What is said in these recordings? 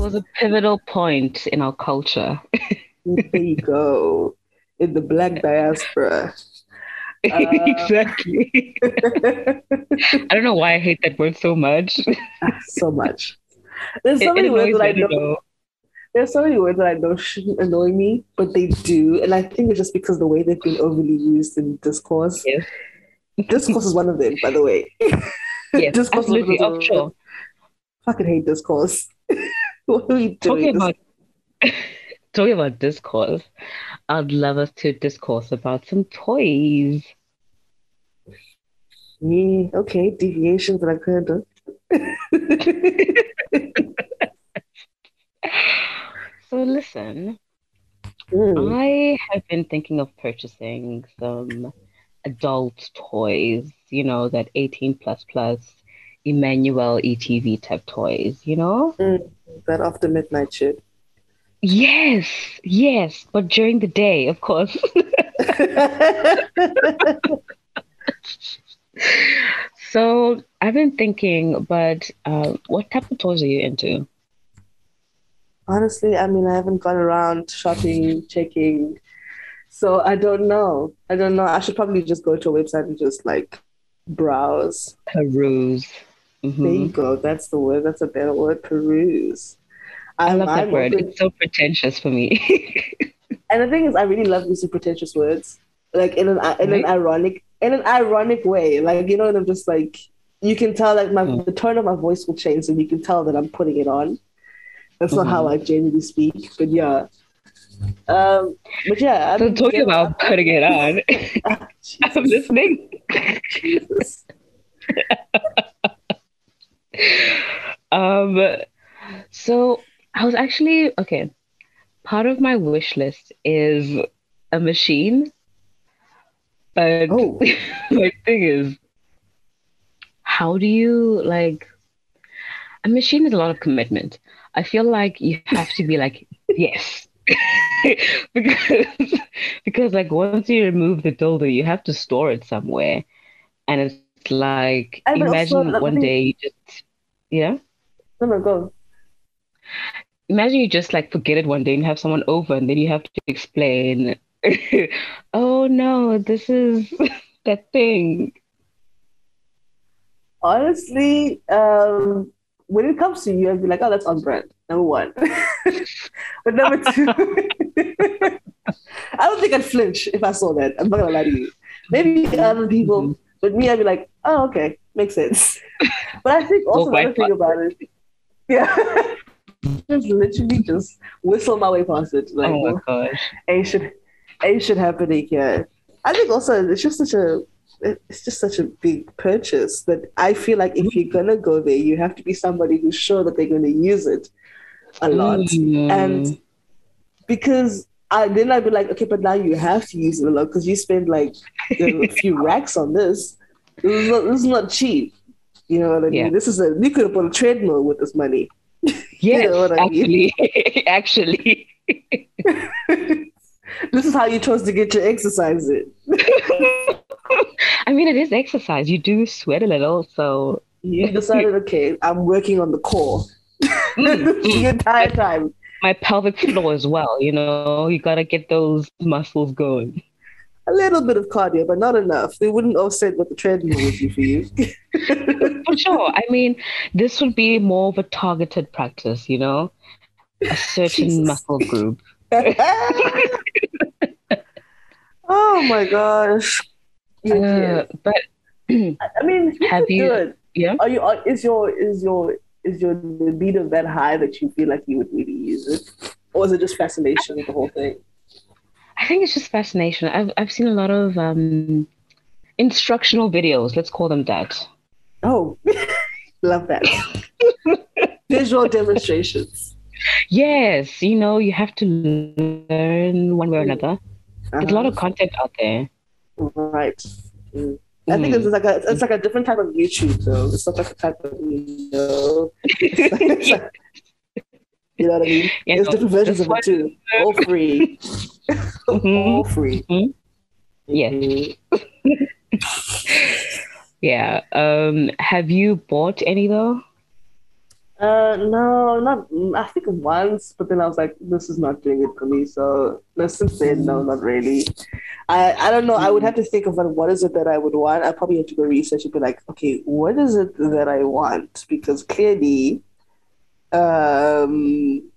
It was a pivotal point in our culture. there you go. In the black diaspora. Uh, exactly. I don't know why I hate that word so much. so much. There's so it, many it words that I know. know. There's so many words that I know shouldn't annoy me, but they do. And I think it's just because the way they've been overly used in discourse. Yes. Discourse is one of them, by the way. Yes, discourse absolutely. Oh, sure. Fucking hate discourse. what are we doing? Talking about, talking about discourse, I'd love us to discourse about some toys. Yeah, okay, deviations that I could have so listen, mm. I have been thinking of purchasing some adult toys, you know, that 18 plus plus Emmanuel ETV type toys, you know? Mm, that after midnight shit. Yes, yes, but during the day, of course. so I've been thinking, but uh, what type of toys are you into? Honestly, I mean, I haven't gone around shopping, checking. So I don't know. I don't know. I should probably just go to a website and just like browse. Peruse. Mm-hmm. There you go. That's the word. That's a better word. Peruse. I love that I'm word. It's so pretentious for me. and the thing is, I really love using pretentious words, like in an in right? an ironic in an ironic way. Like you know, and I'm just like you can tell that my mm. the tone of my voice will change, and you can tell that I'm putting it on. That's mm-hmm. not how mm-hmm. I genuinely speak, but yeah. Um, but yeah, so talking about putting it on, oh, I'm listening. um, so I was actually okay. Part of my wish list is a machine, but oh. my thing is, how do you like? A machine is a lot of commitment. I feel like you have to be like, yes, because because like once you remove the dildo, you have to store it somewhere, and it's like imagine also, one day you just yeah. No, no, go imagine you just like forget it one day and have someone over and then you have to explain oh no this is that thing. Honestly um when it comes to you i'd be like oh that's on brand number one. But number two i don't think i'd flinch if i saw that i'm not gonna lie to you. Maybe other people mm-hmm. but me i'd be like oh okay makes sense. But i think also another thing about it yeah just literally just whistle my way past it. Like, oh my gosh. A should A should happening here. I think also it's just such a it's just such a big purchase that I feel like if you're gonna go there, you have to be somebody who's sure that they're gonna use it a lot. Mm. And because I then I'd be like, okay, but now you have to use it a lot because you spend like a few racks on this. This is, not, this is not cheap. You know what I mean? Yeah. This is a you could have bought a treadmill with this money. Yes, you know actually, actually. this is how you chose to get your exercise in. I mean, it is exercise. You do sweat a little, so you decided, okay, I'm working on the core mm, the entire time. My pelvic floor as well. You know, you gotta get those muscles going a little bit of cardio, but not enough. They wouldn't offset what the treadmill would do for you. for sure. I mean, this would be more of a targeted practice, you know, a certain Jesus. muscle group. oh my gosh. Uh, but I mean, have you? Good. Yeah. Are you? Are, is your is your is your libido that high that you feel like you would really use it, or is it just fascination with the whole thing? I think it's just fascination. I've I've seen a lot of um, instructional videos. Let's call them that. Oh, love that. Visual demonstrations. Yes, you know you have to learn one way or another. Uh-huh. There's a lot of uh-huh. content out there. Right. Mm. I think it's like a it's like a different type of YouTube though. It's not like a type of you know. You know what I mean? Yeah, There's no, different versions of it too. All free. Mm-hmm. All free. Yes. Mm-hmm. yeah. Um, have you bought any though? Uh, no, not. I think once, but then I was like, this is not doing it for me. So since then, no, not really. I, I don't know. I would have to think of what is it that I would want. I probably have to go research and be like, okay, what is it that I want? Because clearly, um,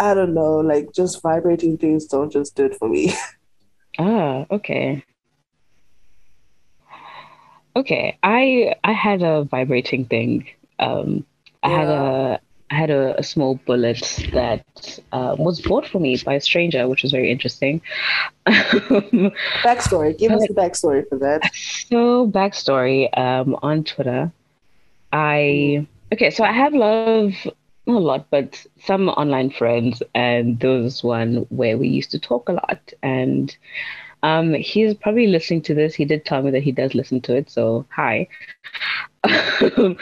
I don't know, like just vibrating things don't just do it for me. Ah, okay. Okay, I I had a vibrating thing. Um, I yeah. had a I had a, a small bullet that uh, was bought for me by a stranger, which was very interesting. backstory. Give us the backstory for that. So backstory. Um, on Twitter, I okay. So I have a lot of not a lot, but some online friends, and there was one where we used to talk a lot. And um, he's probably listening to this. He did tell me that he does listen to it, so hi.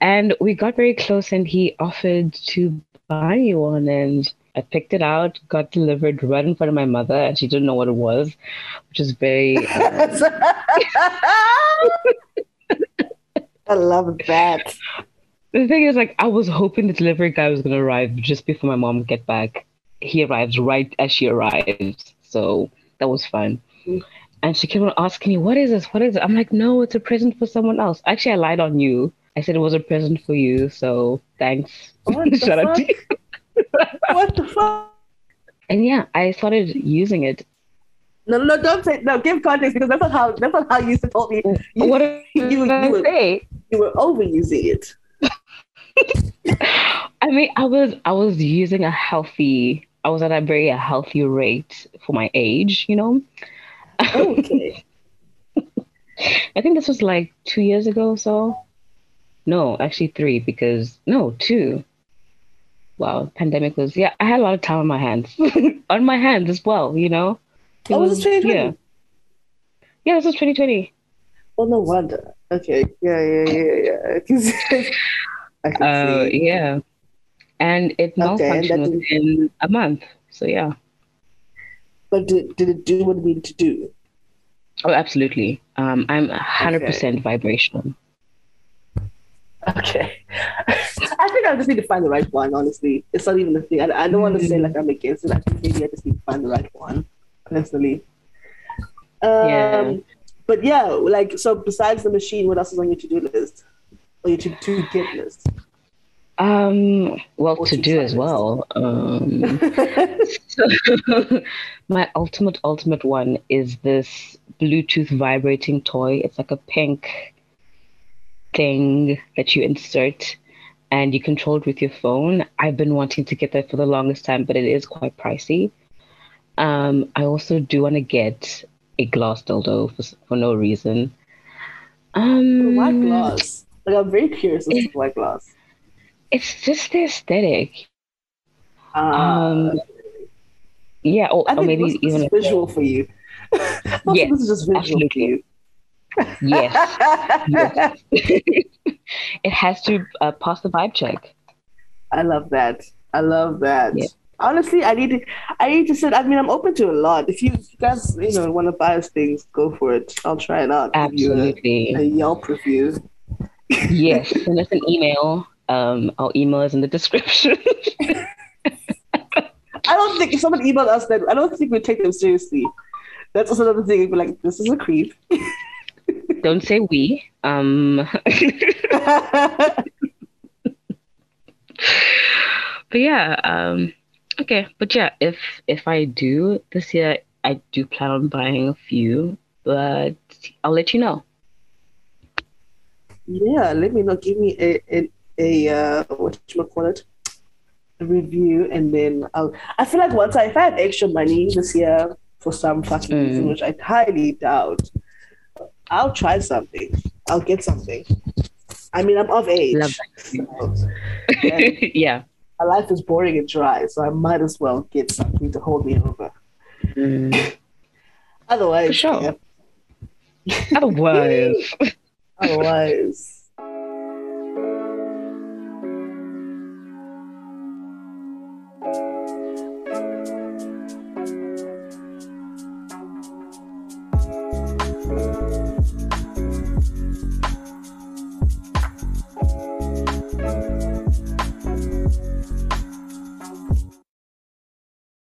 and we got very close, and he offered to buy me one, and I picked it out, got delivered right in front of my mother, and she didn't know what it was, which is very. Uh... I love that the thing is, like, I was hoping the delivery guy was gonna arrive just before my mom get back. He arrives right as she arrives, so that was fun. Mm. And she kept on asking me, "What is this? What is it?" I'm like, "No, it's a present for someone else." Actually, I lied on you. I said it was a present for you, so thanks. Shout out to you. what the fuck? And yeah, I started using it. No, no, don't say no. Give context because that's not how that's not how you told me. You, what did you, you, you, were, say? you were overusing it. I mean, I was I was using a healthy. I was at a very healthy rate for my age, you know. Okay. I think this was like two years ago. So, no, actually three because no two. Wow, pandemic was yeah. I had a lot of time on my hands, on my hands as well. You know. It oh, was, was 2020? Yeah. Yeah, this was 2020. Oh no wonder. Okay. Yeah, yeah, yeah, yeah. Uh, yeah. And it malfunctioned okay, within a month. So yeah. But did, did it do what it needed to do? Oh, absolutely. Um, I'm 100% okay. vibrational. Okay. I think I just need to find the right one, honestly. It's not even the thing. I, I don't want to say like I'm against it. I think maybe I just need to find the right one, personally. Um, yeah. But yeah, like, so besides the machine, what else is on your to do list? To to get this? Um, well, to do as well. Um, so my ultimate, ultimate one is this Bluetooth vibrating toy. It's like a pink thing that you insert and you control it with your phone. I've been wanting to get that for the longest time, but it is quite pricey. Um, I also do want to get a glass dildo for, for no reason. Um, Why glass? Like I'm very curious as to why glass. It's just the aesthetic. Uh, um, yeah, or, or maybe even visual for you. yes, this is just visual absolutely. for you. yes. yes. it has to uh, pass the vibe check. I love that. I love that. Yeah. Honestly, I need to. I need to sit. I mean, I'm open to a lot. If you, if you guys, you know, want to buy us things, go for it. I'll try it out. Absolutely. A, a Yelp review yes, send us an email. Um, our email is in the description. I don't think if someone emailed us, then I don't think we'd take them seriously. That's also another thing. We'd be like, this is a creep. don't say we. Um, but yeah, um, okay. But yeah, if if I do this year, I do plan on buying a few, but I'll let you know yeah, let me know. Give me a a, a uh, what you call it, review, and then I'll. I feel like once I if I have extra money this year for some fucking mm. reason, which I highly doubt, I'll try something. I'll get something. I mean, I'm of age. So, yeah. My life is boring and dry, so I might as well get something to hold me over. Mm. Otherwise, For sure. Yeah. Otherwise. Otherwise,